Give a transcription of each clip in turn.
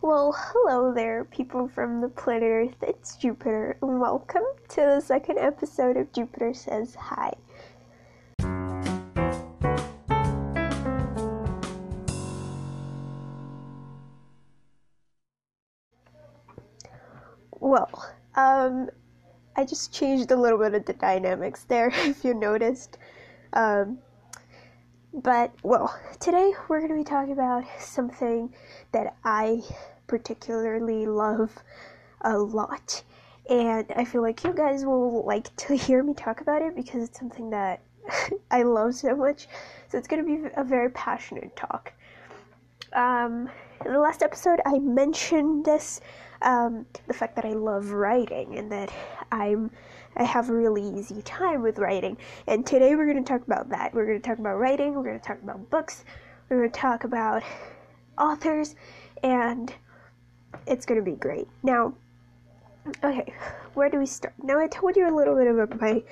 Well, hello there, people from the planet Earth. It's Jupiter, and welcome to the second episode of Jupiter Says Hi. Well, um, I just changed a little bit of the dynamics there, if you noticed. Um, but, well, today we're going to be talking about something that I particularly love a lot. And I feel like you guys will like to hear me talk about it because it's something that I love so much. So it's going to be a very passionate talk. Um, in the last episode, I mentioned this um, the fact that I love writing and that I'm I have a really easy time with writing. And today we're going to talk about that. We're going to talk about writing, we're going to talk about books, we're going to talk about authors, and it's going to be great. Now, okay, where do we start? Now, I told you a little bit about my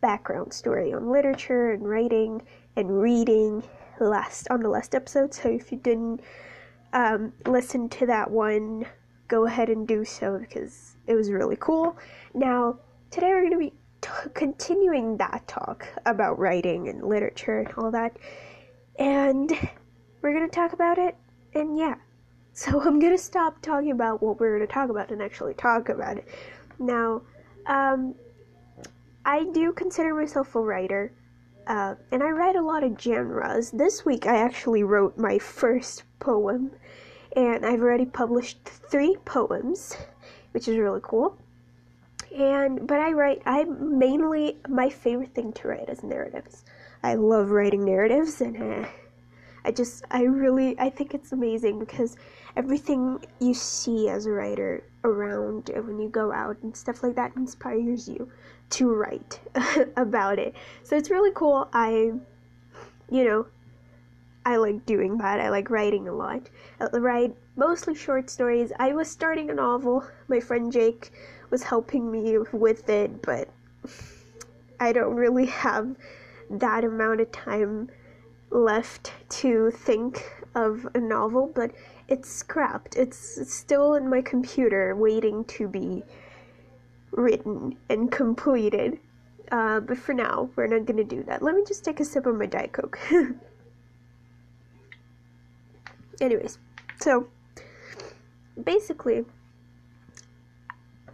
background story on literature and writing and reading last on the last episode. So if you didn't um, listen to that one, go ahead and do so because it was really cool. Now, today we're going to be t- continuing that talk about writing and literature and all that. And we're going to talk about it. And yeah. So I'm going to stop talking about what we're going to talk about and actually talk about it. Now, um, I do consider myself a writer. Uh, and I write a lot of genres. This week I actually wrote my first poem, and I've already published three poems, which is really cool and but I write I mainly my favorite thing to write is narratives. I love writing narratives and uh, I just I really I think it's amazing because everything you see as a writer around when you go out and stuff like that inspires you to write about it. So it's really cool. I you know I like doing that. I like writing a lot. I write mostly short stories. I was starting a novel. My friend Jake was helping me with it, but I don't really have that amount of time left to think of a novel, but it's scrapped. It's still in my computer waiting to be written and completed. Uh, but for now, we're not gonna do that. Let me just take a sip of my Diet Coke. Anyways, so basically,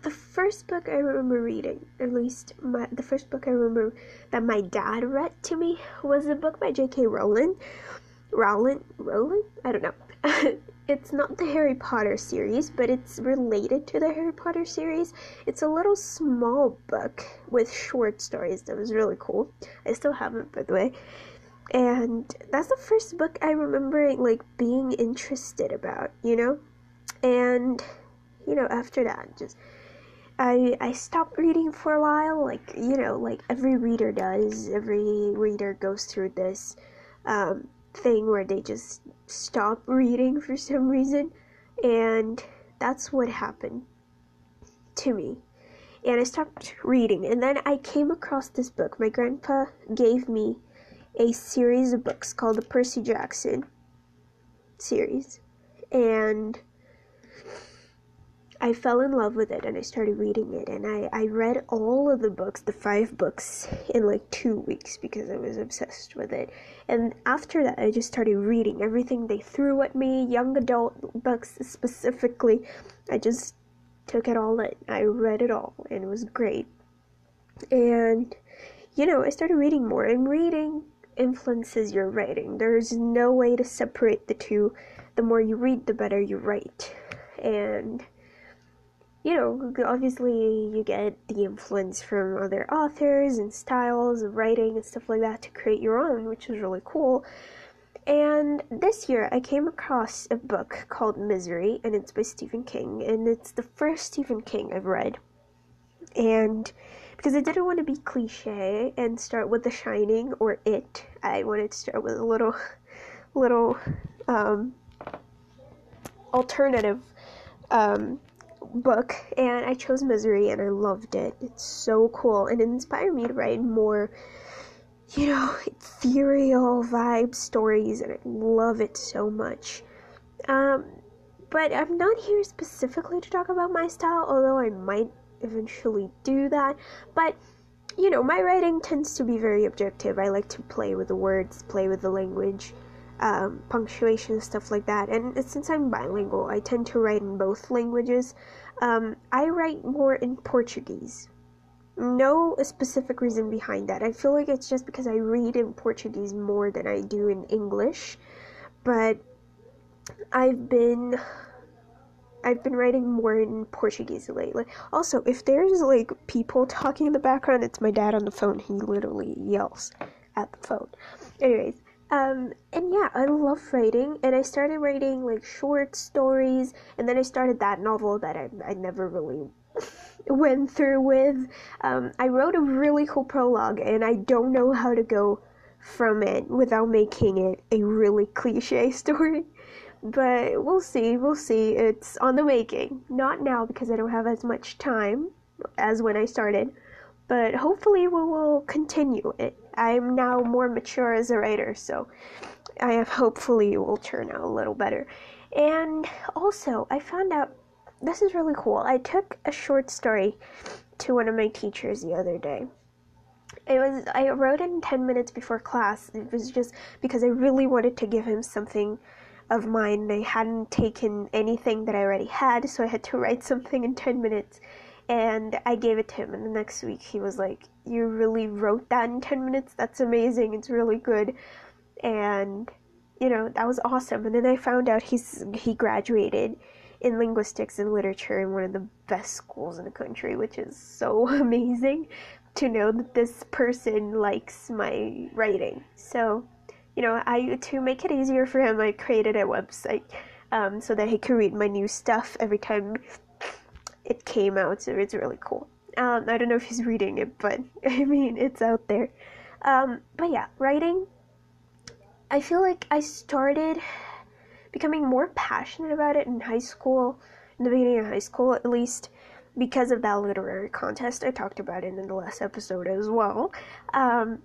the first book I remember reading, at least my, the first book I remember that my dad read to me was a book by J.K. Rowling. Rowling? Rowling? I don't know. it's not the Harry Potter series, but it's related to the Harry Potter series. It's a little small book with short stories that was really cool. I still have it, by the way. And that's the first book I remember like being interested about, you know? And you know, after that, just I I stopped reading for a while, like you know, like every reader does. Every reader goes through this um, thing where they just stop reading for some reason, and that's what happened to me. And I stopped reading, and then I came across this book. My grandpa gave me a series of books called the Percy Jackson series, and I fell in love with it and I started reading it and I, I read all of the books, the five books, in like two weeks because I was obsessed with it. And after that, I just started reading everything they threw at me, young adult books specifically. I just took it all in. I read it all and it was great. And, you know, I started reading more and reading influences your writing. There's no way to separate the two. The more you read, the better you write. And you know, obviously you get the influence from other authors and styles of writing and stuff like that to create your own, which is really cool. And this year I came across a book called Misery, and it's by Stephen King, and it's the first Stephen King I've read. And because I didn't want to be cliche and start with The Shining or It, I wanted to start with a little, little um, alternative um, book and I chose Misery and I loved it. It's so cool and it inspired me to write more, you know, ethereal vibe stories and I love it so much. Um, but I'm not here specifically to talk about my style, although I might eventually do that. But you know, my writing tends to be very objective. I like to play with the words, play with the language, um, punctuation, stuff like that. And since I'm bilingual, I tend to write in both languages. Um, I write more in Portuguese. No specific reason behind that. I feel like it's just because I read in Portuguese more than I do in English. But I've been I've been writing more in Portuguese lately. Also, if there's like people talking in the background, it's my dad on the phone. He literally yells at the phone. Anyways, um, and yeah, I love writing, and I started writing like short stories, and then I started that novel that I, I never really went through with. Um, I wrote a really cool prologue, and I don't know how to go from it without making it a really cliche story but we'll see. We'll see. It's on the making. Not now because I don't have as much time as when I started, but hopefully we will continue it. I'm now more mature as a writer, so I have hopefully it will turn out a little better. And also, I found out this is really cool. I took a short story to one of my teachers the other day. It was I wrote it in 10 minutes before class. It was just because I really wanted to give him something of mine. I hadn't taken anything that I already had, so I had to write something in 10 minutes. And I gave it to him, and the next week he was like, You really wrote that in 10 minutes? That's amazing. It's really good. And, you know, that was awesome. And then I found out he's he graduated in linguistics and literature in one of the best schools in the country, which is so amazing to know that this person likes my writing. So, you know, I to make it easier for him, I created a website um, so that he could read my new stuff every time it came out. So it's really cool. Um, I don't know if he's reading it, but I mean, it's out there. Um, but yeah, writing. I feel like I started becoming more passionate about it in high school, in the beginning of high school at least, because of that literary contest. I talked about in the last episode as well. Um,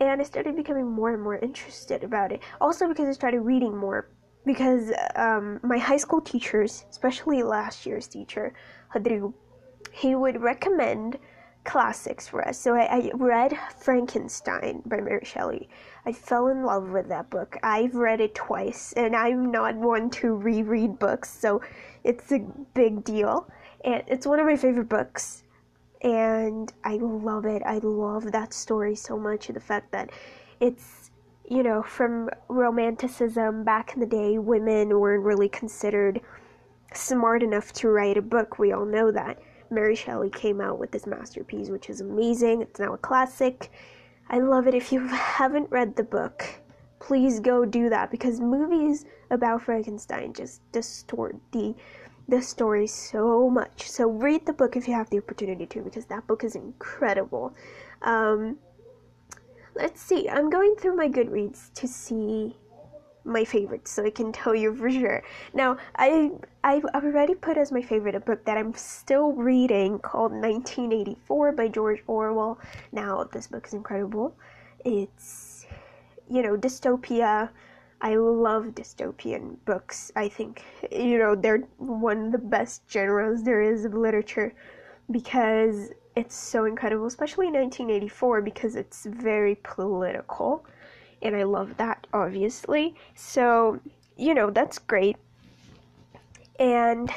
and I started becoming more and more interested about it. Also because I started reading more. Because um, my high school teachers, especially last year's teacher, Rodrigo, he would recommend classics for us. So I, I, read Frankenstein by Mary Shelley. I fell in love with that book. I've read it twice, and I'm not one to reread books, so it's a big deal. And it's one of my favorite books and I love it. I love that story so much. The fact that it's, you know, from romanticism back in the day, women weren't really considered smart enough to write a book. We all know that. Mary Shelley came out with this masterpiece, which is amazing. It's now a classic. I love it. If you haven't read the book, please go do that because movies about Frankenstein just distort the the story so much. So read the book if you have the opportunity to, because that book is incredible. Um, let's see. I'm going through my Goodreads to see my favorites, so I can tell you for sure. Now, I I've already put as my favorite a book that I'm still reading called 1984 by George Orwell. Now, this book is incredible. It's you know dystopia I love dystopian books. I think, you know, they're one of the best genres there is of literature because it's so incredible, especially 1984 because it's very political. And I love that, obviously. So, you know, that's great. And,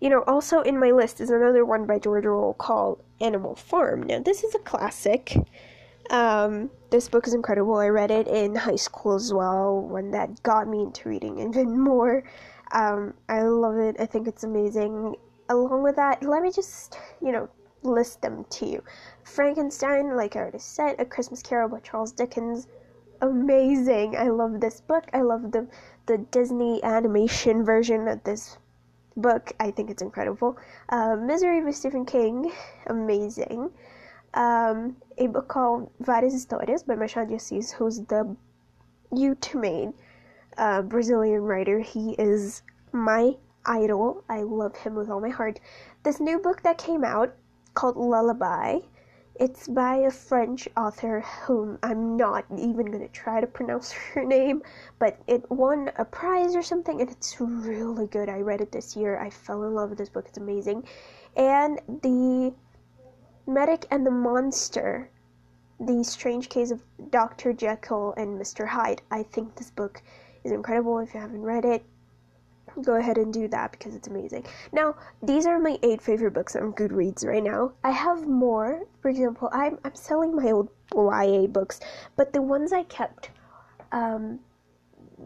you know, also in my list is another one by George Orwell called Animal Farm. Now, this is a classic. Um, this book is incredible. I read it in high school as well, when that got me into reading even more. Um, I love it. I think it's amazing. Along with that, let me just, you know, list them to you. Frankenstein, like I already said, A Christmas Carol by Charles Dickens. Amazing. I love this book. I love the the Disney animation version of this book. I think it's incredible. Uh, Misery by Stephen King. Amazing um, a book called Várias Histórias by Machado de Assis, who's the ultimate uh, Brazilian writer. He is my idol. I love him with all my heart. This new book that came out called Lullaby It's by a French author whom I'm not even gonna try to pronounce her name, but it won a prize or something, and it's really good. I read it this year. I fell in love with this book. It's amazing. And the Medic and the Monster, The Strange Case of Dr. Jekyll and Mr. Hyde. I think this book is incredible. If you haven't read it, go ahead and do that because it's amazing. Now, these are my eight favorite books on Goodreads right now. I have more. For example, I'm I'm selling my old YA books, but the ones I kept, um,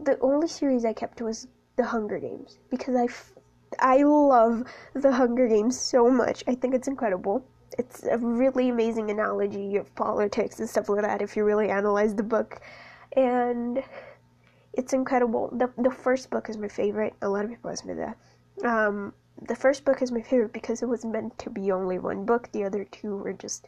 the only series I kept was The Hunger Games because I, f- I love The Hunger Games so much. I think it's incredible. It's a really amazing analogy of politics and stuff like that if you really analyze the book, and it's incredible. The the first book is my favorite. A lot of people ask me that. Um, the first book is my favorite because it was meant to be only one book. The other two were just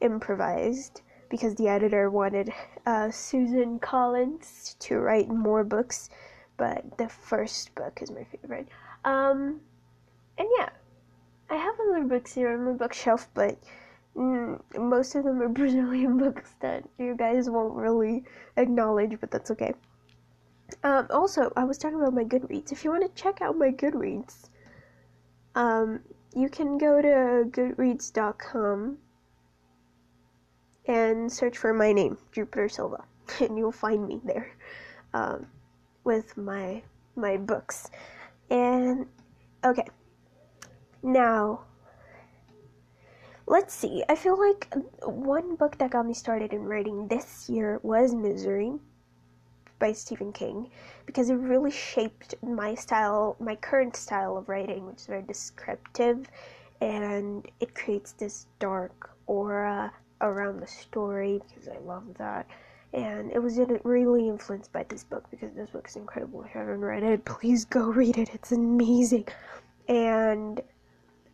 improvised because the editor wanted uh, Susan Collins to write more books. But the first book is my favorite. Um, and yeah, I have other books here on my bookshelf, but mm, most of them are Brazilian books that you guys won't really acknowledge, but that's okay. Um, also, I was talking about my Goodreads. If you want to check out my Goodreads, um, you can go to goodreads.com and search for my name, Jupiter Silva, and you'll find me there um, with my my books. And okay, now let's see. I feel like one book that got me started in writing this year was Misery by Stephen King because it really shaped my style, my current style of writing, which is very descriptive and it creates this dark aura around the story because I love that. And it was really influenced by this book because this book is incredible. If you haven't read it, please go read it. It's amazing. And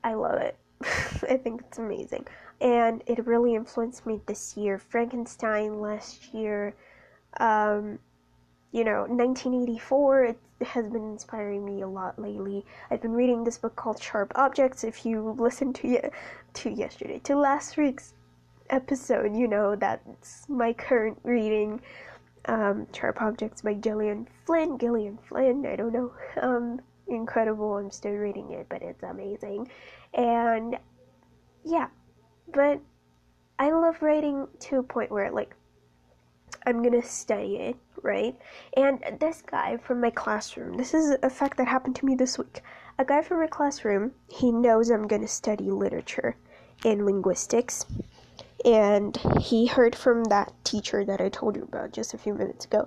I love it. I think it's amazing. And it really influenced me this year. Frankenstein last year. Um, you know, 1984 it has been inspiring me a lot lately. I've been reading this book called Sharp Objects. If you listened to ye- to yesterday, to last week's episode, you know that's my current reading. Um, Sharp Objects by Gillian Flynn. Gillian Flynn, I don't know. Um, incredible. I'm still reading it, but it's amazing. And yeah, but I love writing to a point where like I'm gonna study it, right? And this guy from my classroom, this is a fact that happened to me this week. A guy from my classroom, he knows I'm gonna study literature and linguistics. And he heard from that teacher that I told you about just a few minutes ago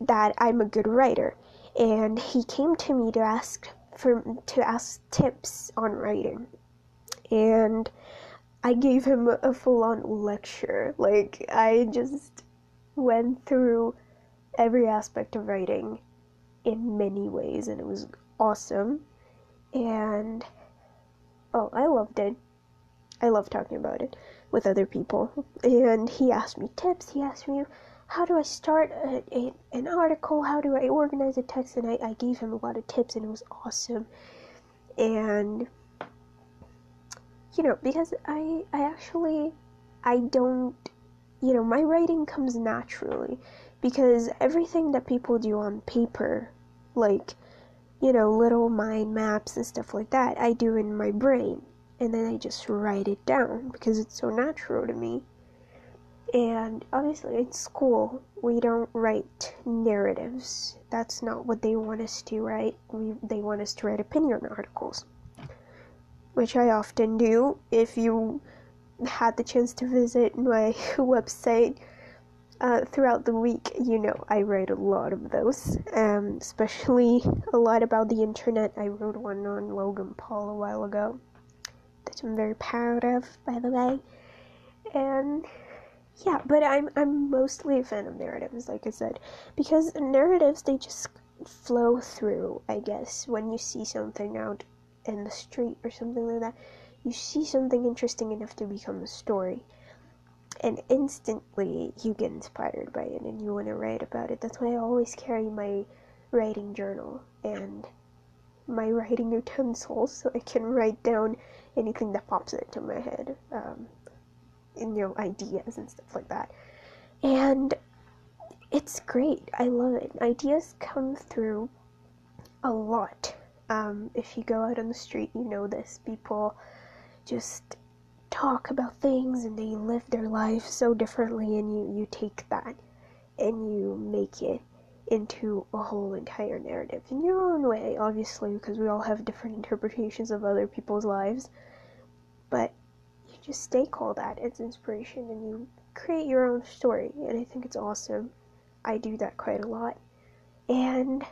that I'm a good writer. And he came to me to ask for to ask tips on writing. And I gave him a full on lecture. Like I just went through every aspect of writing in many ways and it was awesome. And oh i loved it. I love talking about it with other people. And he asked me tips. He asked me how do i start a, a, an article? How do i organize a text? And I, I gave him a lot of tips and it was awesome. And you know because i i actually i don't you know, my writing comes naturally because everything that people do on paper, like, you know, little mind maps and stuff like that, I do in my brain. And then I just write it down because it's so natural to me. And obviously, in school, we don't write narratives. That's not what they want us to write. We, they want us to write opinion articles, which I often do. If you had the chance to visit my website uh, throughout the week, you know, I write a lot of those, um, especially a lot about the internet. I wrote one on Logan Paul a while ago that I'm very proud of, by the way. And yeah, but I'm I'm mostly a fan of narratives, like I said, because narratives they just flow through. I guess when you see something out in the street or something like that you see something interesting enough to become a story and instantly you get inspired by it and you want to write about it that's why i always carry my writing journal and my writing utensils so i can write down anything that pops into my head um, you know ideas and stuff like that. And it's great. I love it. Ideas come through a lot. Um, if you go out on the street, you know this. People just talk about things and they live their life so differently, and you, you take that and you make it into a whole entire narrative in your own way, obviously, because we all have different interpretations of other people's lives. But you just take all that as inspiration and you create your own story, and I think it's awesome. I do that quite a lot. And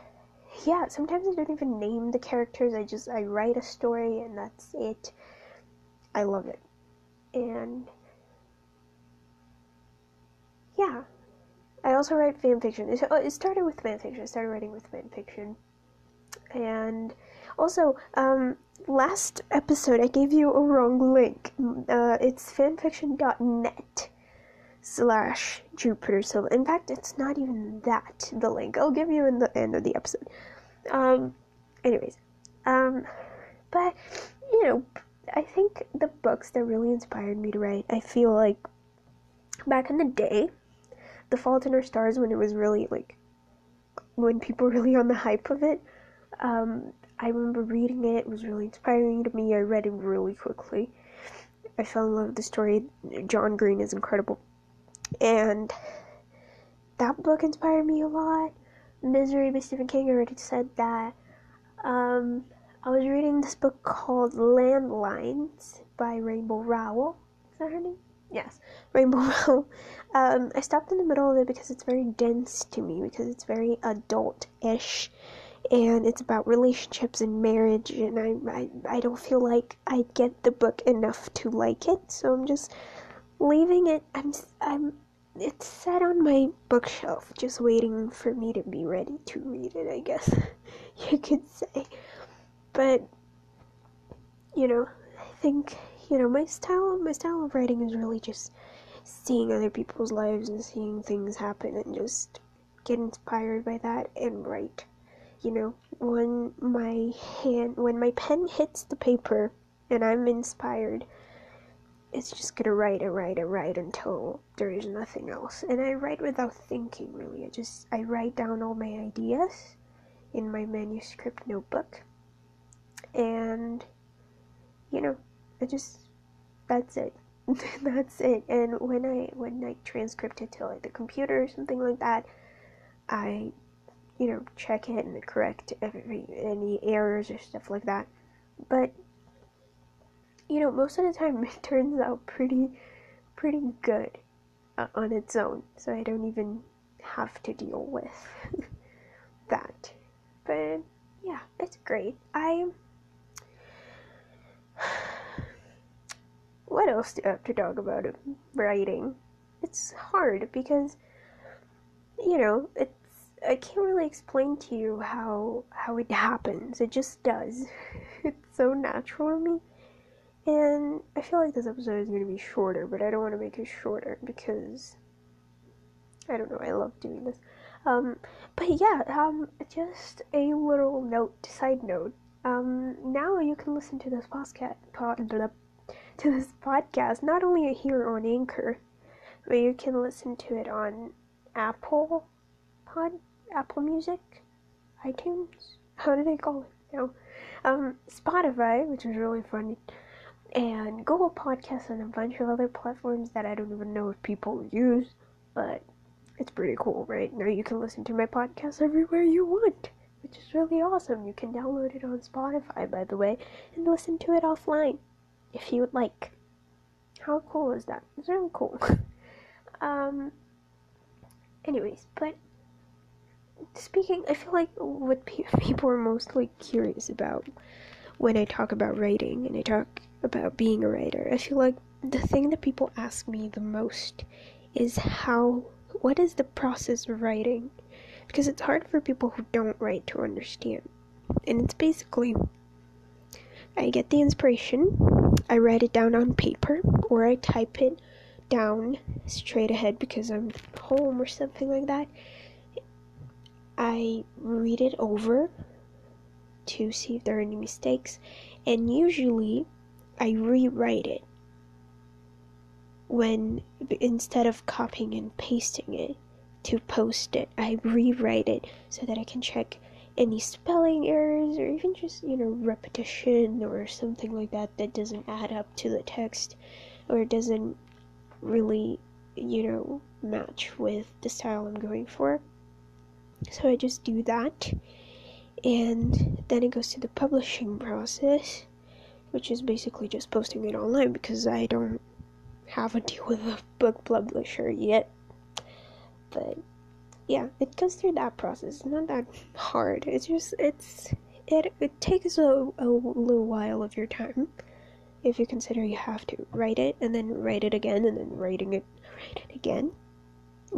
yeah, sometimes I don't even name the characters. I just I write a story and that's it. I love it. And yeah. I also write fan fiction. It, it started with fan fiction. I started writing with fan fiction. And also, um, last episode I gave you a wrong link. Uh, it's fanfiction.net slash Jupiter Silva. In fact, it's not even that, the link. I'll give you in the end of the episode. Um, anyways, um, but, you know, I think the books that really inspired me to write, I feel like back in the day, The Fault in Our Stars, when it was really, like, when people were really on the hype of it, um, I remember reading it, it was really inspiring to me. I read it really quickly. I fell in love with the story. John Green is incredible and that book inspired me a lot. Misery by Stephen King. I already said that. Um, I was reading this book called Landlines by Rainbow Rowell. Is that her name? Yes, Rainbow Rowell. Um, I stopped in the middle of it because it's very dense to me, because it's very adult-ish, and it's about relationships and marriage, and I, I, I don't feel like I get the book enough to like it, so I'm just leaving it. I'm I'm it's set on my bookshelf, just waiting for me to be ready to read it. I guess you could say, but you know, I think you know my style. My style of writing is really just seeing other people's lives and seeing things happen and just get inspired by that and write. You know, when my hand, when my pen hits the paper and I'm inspired, it's just gonna write and write and write until there is nothing else. And I write without thinking really. I just I write down all my ideas in my manuscript notebook. And you know, I just that's it. that's it. And when I when I transcript it to like the computer or something like that, I you know, check it and correct every, any errors or stuff like that. But you know, most of the time it turns out pretty, pretty good uh, on its own. So I don't even have to deal with that. But yeah, it's great. I. What else do I have to talk about writing? It's hard because, you know, it's I can't really explain to you how how it happens. It just does. it's so natural to me. And I feel like this episode is going to be shorter, but I don't want to make it shorter because I don't know, I love doing this. Um, but yeah, um, just a little note, side note. Um, now you can listen to this podcast, pod, to this podcast not only here on Anchor, but you can listen to it on Apple Pod, Apple Music, iTunes. How do they call it now? Um, Spotify, which is really funny and Google Podcasts and a bunch of other platforms that I don't even know if people use, but it's pretty cool, right? Now you can listen to my podcast everywhere you want, which is really awesome. You can download it on Spotify, by the way, and listen to it offline if you would like. How cool is that? It's really cool. um, anyways, but speaking, I feel like what pe- people are mostly curious about when I talk about writing and I talk about being a writer. I feel like the thing that people ask me the most is how what is the process of writing? Because it's hard for people who don't write to understand. And it's basically I get the inspiration, I write it down on paper, or I type it down straight ahead because I'm home or something like that. I read it over to see if there are any mistakes, and usually I rewrite it. when instead of copying and pasting it to post it, I rewrite it so that I can check any spelling errors or even just, you know, repetition or something like that that doesn't add up to the text or doesn't really, you know, match with the style I'm going for. So I just do that and then it goes to the publishing process, which is basically just posting it online because I don't have a deal with a book publisher yet. But yeah, it goes through that process. It's not that hard. It's just it's it it takes a, a little while of your time if you consider you have to write it and then write it again and then writing it write it again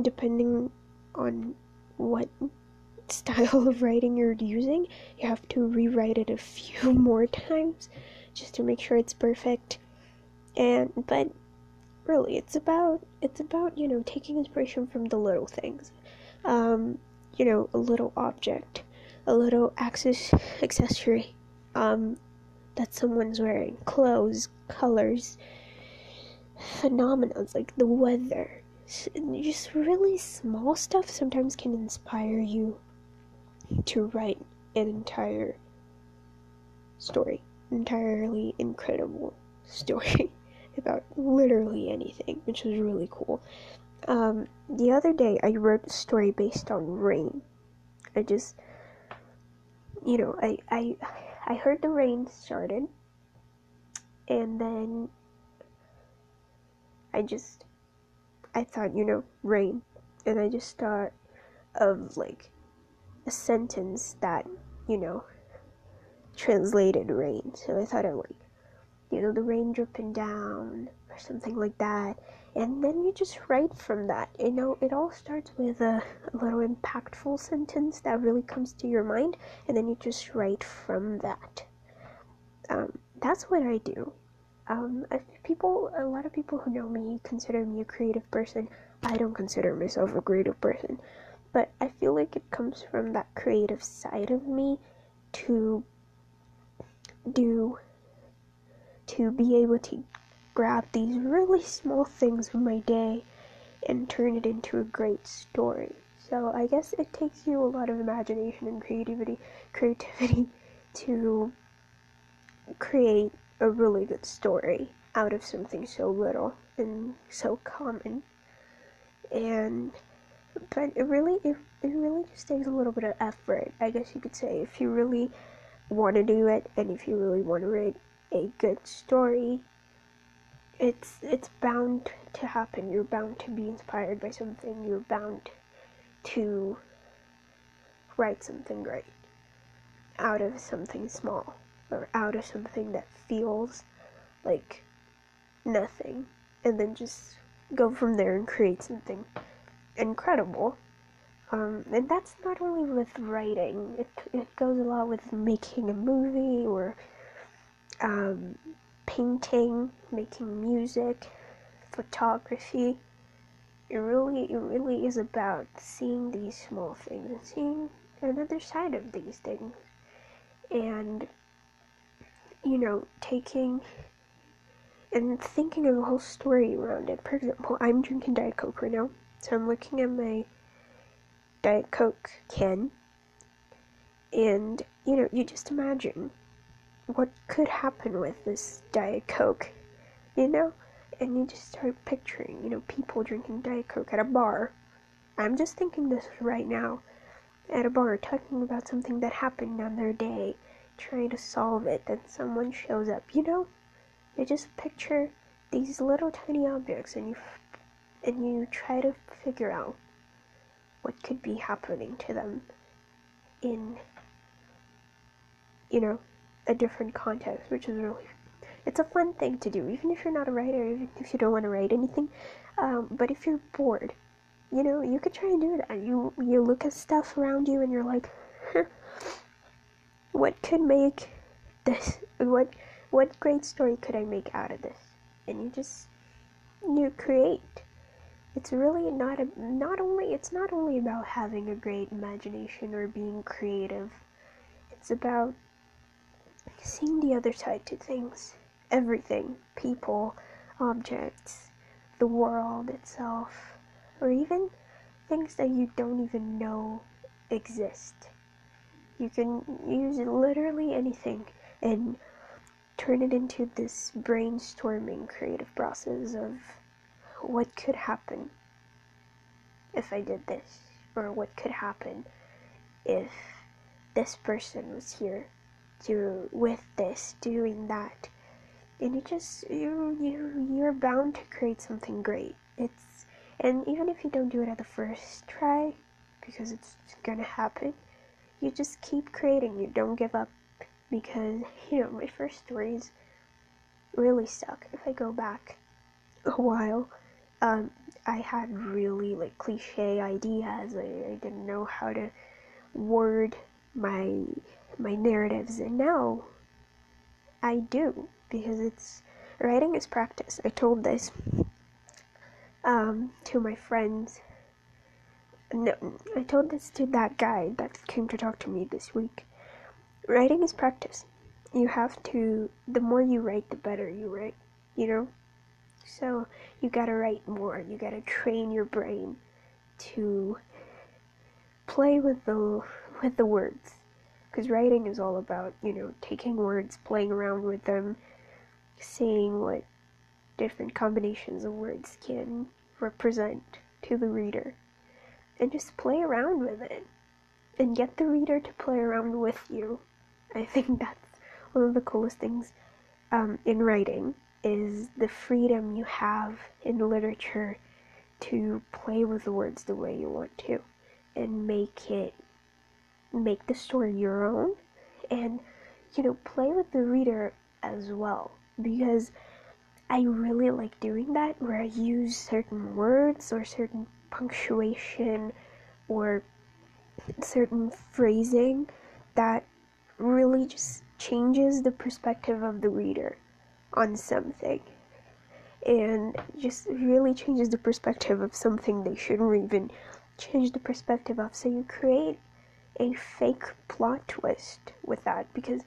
depending on what style of writing you're using you have to rewrite it a few more times just to make sure it's perfect and but really it's about it's about you know taking inspiration from the little things um, you know, a little object, a little access accessory um, that someone's wearing, clothes, colors, phenomena like the weather. Just really small stuff sometimes can inspire you to write an entire story, entirely incredible story about literally anything, which was really cool. Um, the other day I wrote a story based on rain. I just, you know, I I I heard the rain started, and then I just I thought, you know, rain, and I just thought of like a sentence that you know translated rain. So I thought of like, you know, the rain dripping down or something like that and then you just write from that. You know, it all starts with a, a, little impactful sentence that really comes to your mind, and then you just write from that. Um, that's what I do. Um, people, a lot of people who know me consider me a creative person. I don't consider myself a creative person, but I feel like it comes from that creative side of me to do to be able to grab these really small things from my day and turn it into a great story. So I guess it takes you a lot of imagination and creativity creativity to create a really good story out of something so little and so common. And but it really it, it really just takes a little bit of effort, I guess you could say, if you really want to do it and if you really want to write a good story it's it's bound to happen. You're bound to be inspired by something. You're bound to write something great out of something small or out of something that feels like nothing and then just go from there and create something incredible. Um, and that's not only with writing, it, it goes a lot with making a movie or um, painting, making music, photography. It really, it really is about seeing these small things and seeing another side of these things, and you know, taking and thinking of a whole story around it. For example, I'm drinking Diet Coke right now, so I'm looking at my Diet Coke can, and you know, you just imagine what could happen with this Diet Coke, you know? And you just start picturing, you know, people drinking Diet Coke at a bar. I'm just thinking this right now at a bar, talking about something that happened on their day, trying to solve it, then someone shows up, you know? You just picture these little tiny objects and you and you try to figure out what could be happening to them in you know a different context, which is really it's a fun thing to do, even if you're not a writer, even if you don't want to write anything. Um, but if you're bored, you know, you could try and do that. You you look at stuff around you and you're like, what could make this? What what great story could I make out of this? And you just you create. It's really not a, not only it's not only about having a great imagination or being creative. It's about seeing the other side to things. Everything, people, objects, the world itself, or even things that you don't even know exist. You can use literally anything and turn it into this brainstorming creative process of what could happen if I did this, or what could happen if this person was here to with this doing that. And you just you you you're bound to create something great. It's and even if you don't do it at the first try because it's gonna happen you just keep creating. You don't give up because you know my first stories really suck. If i go back a while um, i had really like cliche ideas. I, I didn't know how to word my my narratives and now I do because it's writing is practice. I told this um, to my friends. No, I told this to that guy that came to talk to me this week. Writing is practice. You have to, the more you write, the better you write, you know? So you gotta write more. You gotta train your brain to play with the with the words because writing is all about you know taking words playing around with them seeing what different combinations of words can represent to the reader and just play around with it and get the reader to play around with you. I think that's one of the coolest things um, in writing is the freedom you have in literature to play with the words the way you want to and make it make the story your own and you know play with the reader as well. Because I really like doing that where I use certain words or certain punctuation or certain phrasing that really just changes the perspective of the reader on something. And just really changes the perspective of something they shouldn't even change the perspective of. So you create a fake plot twist with that because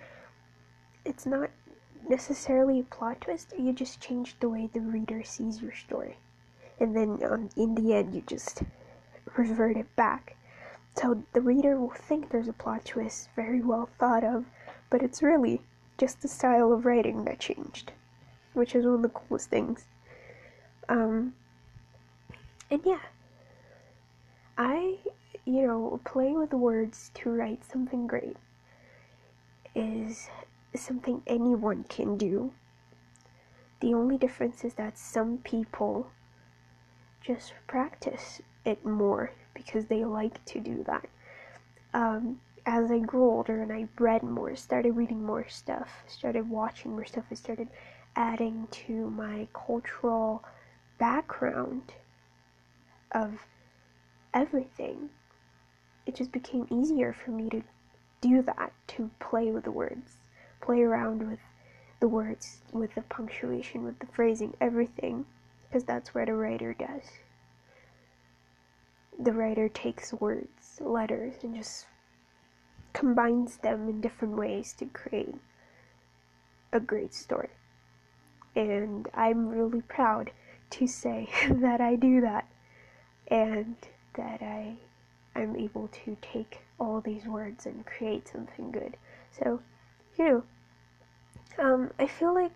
it's not necessarily a plot twist. You just change the way the reader sees your story, and then um, in the end, you just revert it back. So the reader will think there's a plot twist, very well thought of, but it's really just the style of writing that changed, which is one of the coolest things. Um, and yeah, I you know, playing with words to write something great is something anyone can do. The only difference is that some people just practice it more because they like to do that. Um, as I grew older and I read more, started reading more stuff, started watching more stuff, I started adding to my cultural background of everything it just became easier for me to do that, to play with the words, play around with the words, with the punctuation, with the phrasing, everything, because that's what a writer does. The writer takes words, letters, and just combines them in different ways to create a great story. And I'm really proud to say that I do that and that I I'm able to take all these words and create something good. So, you know, um, I feel like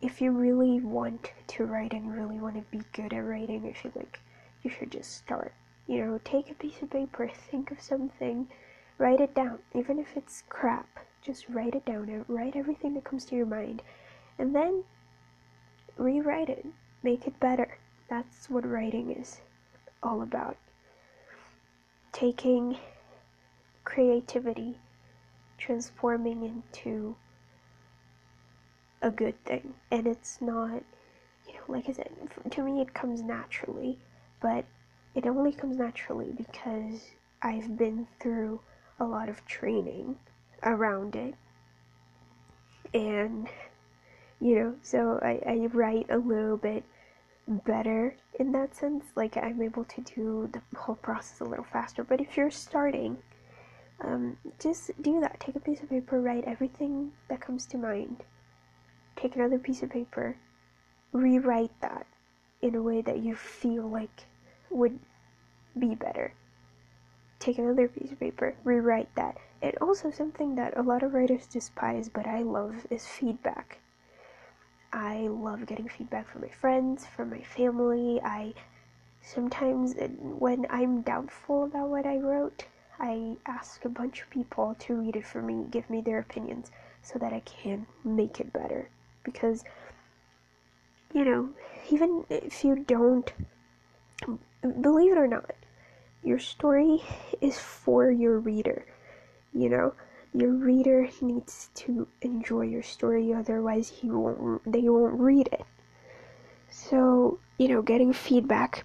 if you really want to write and really want to be good at writing, I feel like you should just start. You know, take a piece of paper, think of something, write it down, even if it's crap. Just write it down and write everything that comes to your mind, and then rewrite it, make it better. That's what writing is all about taking creativity, transforming into a good thing. And it's not, you know, like I said, to me it comes naturally, but it only comes naturally because I've been through a lot of training around it. And, you know, so I, I write a little bit better in that sense. Like I'm able to do the whole process a little faster. But if you're starting, um, just do that. Take a piece of paper, write everything that comes to mind. Take another piece of paper, rewrite that, in a way that you feel like would be better. Take another piece of paper, rewrite that. And also, something that a lot of writers despise but I love is feedback. I love getting feedback from my friends, from my family. I sometimes, when I'm doubtful about what I wrote, I ask a bunch of people to read it for me, give me their opinions, so that I can make it better. Because, you know, even if you don't, believe it or not, your story is for your reader, you know? Your reader needs to enjoy your story, otherwise he won't, they won't read it. So, you know, getting feedback,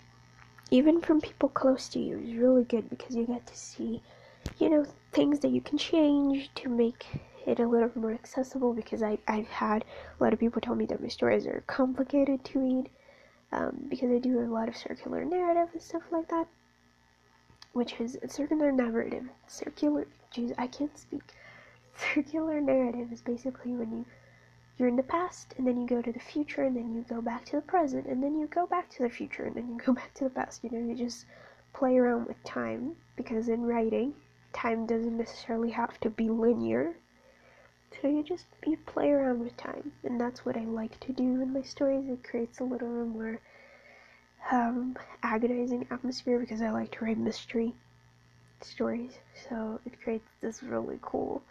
even from people close to you, is really good because you get to see, you know, things that you can change to make it a little more accessible because I, I've had a lot of people tell me that my stories are complicated to read um, because I do a lot of circular narrative and stuff like that which is circular narrative. Circular, jeez, I can't speak. Circular narrative is basically when you you're in the past and then you go to the future and then you go back to the present and then you go back to the future and then you go back to the past. You know, you just play around with time because in writing, time doesn't necessarily have to be linear. So you just you play around with time, and that's what I like to do in my stories. It creates a little more um, agonizing atmosphere because I like to write mystery stories. So it creates this really cool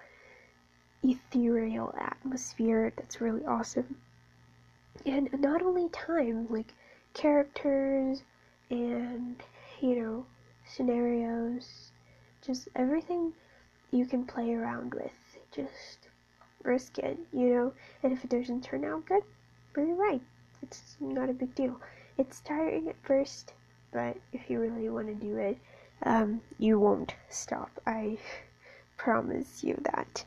ethereal atmosphere that's really awesome. And not only time, like characters and, you know, scenarios, just everything you can play around with. Just risk it, you know. And if it doesn't turn out good, you're right. It's not a big deal it's tiring at first, but if you really want to do it, um, you won't stop. I promise you that.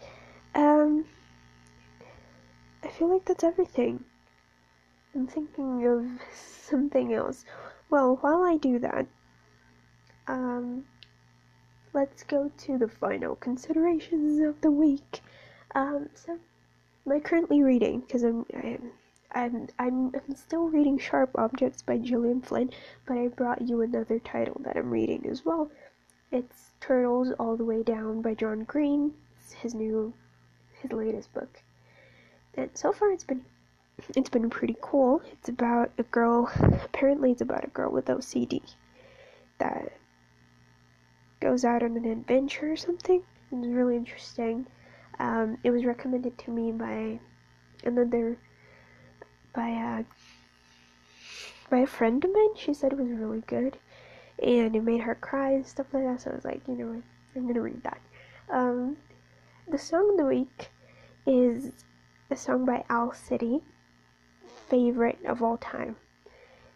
Um, I feel like that's everything. I'm thinking of something else. Well, while I do that, um, let's go to the final considerations of the week. Um, so, am currently reading? Because I'm, I I'm, I'm still reading Sharp Objects by Gillian Flynn, but I brought you another title that I'm reading as well. It's Turtles All the Way Down by John Green. It's his new, his latest book. And so far it's been, it's been pretty cool. It's about a girl, apparently it's about a girl with OCD that goes out on an adventure or something. It's really interesting. Um, it was recommended to me by another by a by a friend of mine. She said it was really good, and it made her cry and stuff like that. So I was like, you know what, I'm gonna read that. Um, the song of the week is a song by Owl City, favorite of all time.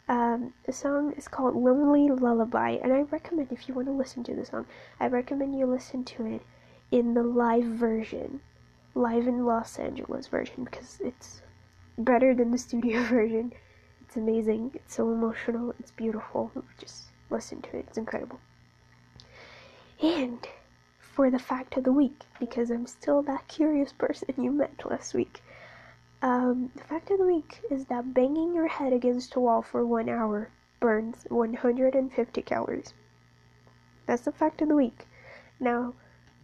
Um, the song is called Lonely Lullaby, and I recommend if you want to listen to the song, I recommend you listen to it in the live version, live in Los Angeles version, because it's better than the studio version. It's amazing. It's so emotional. It's beautiful. Just listen to it. It's incredible. And for the fact of the week, because I'm still that curious person you met last week. Um, the fact of the week is that banging your head against a wall for one hour burns 150 calories. That's the fact of the week. Now,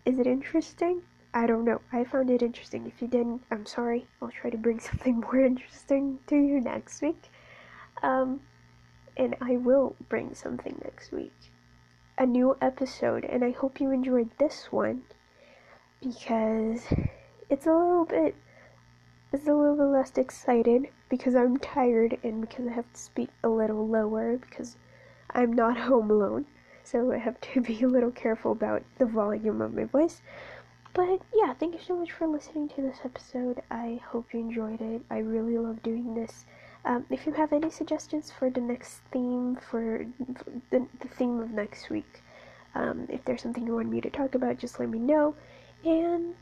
is it interesting? I don't know. I found it interesting. If you didn't, I'm sorry. I'll try to bring something more interesting to you next week. Um, and I will bring something next week. A new episode, and I hope you enjoyed this one because it's a little bit it's a little bit less excited because I'm tired and because I have to speak a little lower because I'm not home alone. So I have to be a little careful about the volume of my voice. But yeah, thank you so much for listening to this episode. I hope you enjoyed it. I really love doing this. Um, if you have any suggestions for the next theme, for the, the theme of next week, um, if there's something you want me to talk about, just let me know. And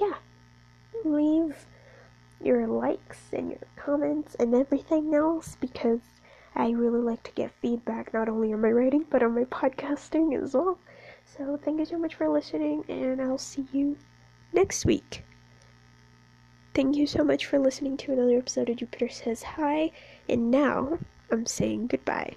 yeah, leave your likes and your comments and everything else because I really like to get feedback not only on my writing but on my podcasting as well. So, thank you so much for listening, and I'll see you next week. Thank you so much for listening to another episode of Jupiter Says Hi, and now I'm saying goodbye.